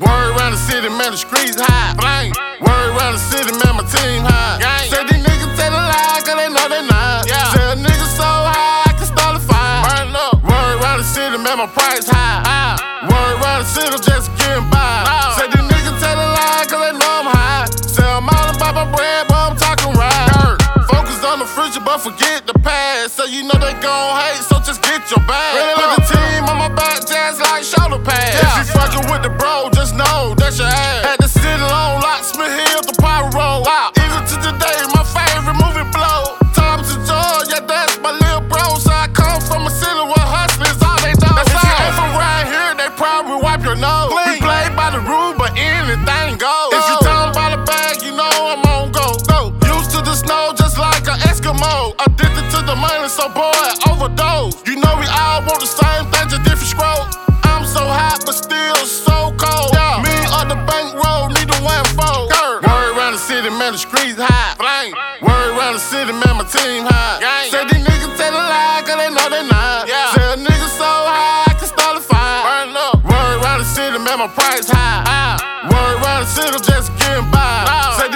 Word around the city, man, the streets high. Flame. Word around the city, man, my team high. Gang. Say these niggas tell a lie, cause they know they not. Yeah. Say a nigga so high, I can start a fire. Burn up. Word around the city, man, my price high. Ah. Word around the city, just getting by. No. Say these niggas tell a lie, cause they know I'm high. Say I'm all about my bread, but I'm talking right. Focus on the future, but forget the past. So you know they gon' hate, so just get your bag. The money, so boy, overdose. You know we all want the same thing, just different scrolls. I'm so hot, but still so cold. Yeah. Me on the bank road, need a one fold. Word around the city, man, the streets high. Flame. Word around the city, man, my team high. Gang. Say these niggas tell a lie, cause they know they not. Yeah. Say a nigga so high, I can start a fire. Burn up. Word around the city, man, my price high. Ah. Word around the city, just getting by. No.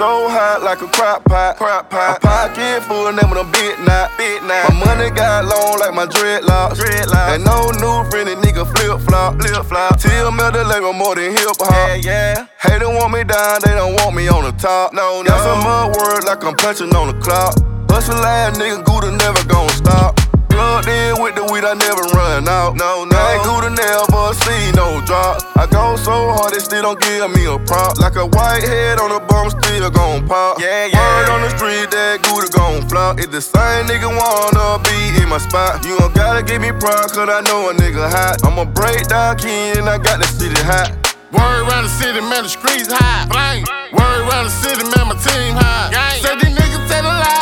So hot like a crock pot. Crock pot. A pocket full of them with a big knot. Big knot. My money got long like my dreadlocks. Dreadlocks. And no new friendly nigga flip flop. Flip flop. Till metal I'm more than hip hop. Yeah, yeah. Hater want me down, they don't want me on the top. No, no. Got some mud word like I'm punching on the clock. Hustle ass nigga, Gouda never gon' stop. Plugged in weed, I never run out. No, no. I ain't Gouda never see no drop. I go so hard, they still don't give me a prop. Like a white head on a bum, still gon' pop. Yeah, yeah. Word on the street, that Gouda gon' flop. If the same nigga wanna be in my spot, you don't gotta give me pride, cause I know a nigga hot. I'm a breakdown king, and I got the city hot. Word around the city, man, the streets high. Flame. Word around the city, man, my team high. Gang. Say these niggas tell a lie,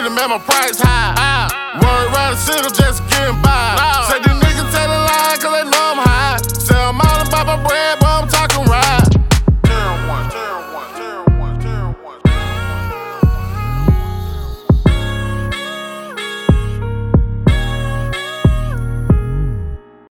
city, man, my price high. Word round the city, just getting by.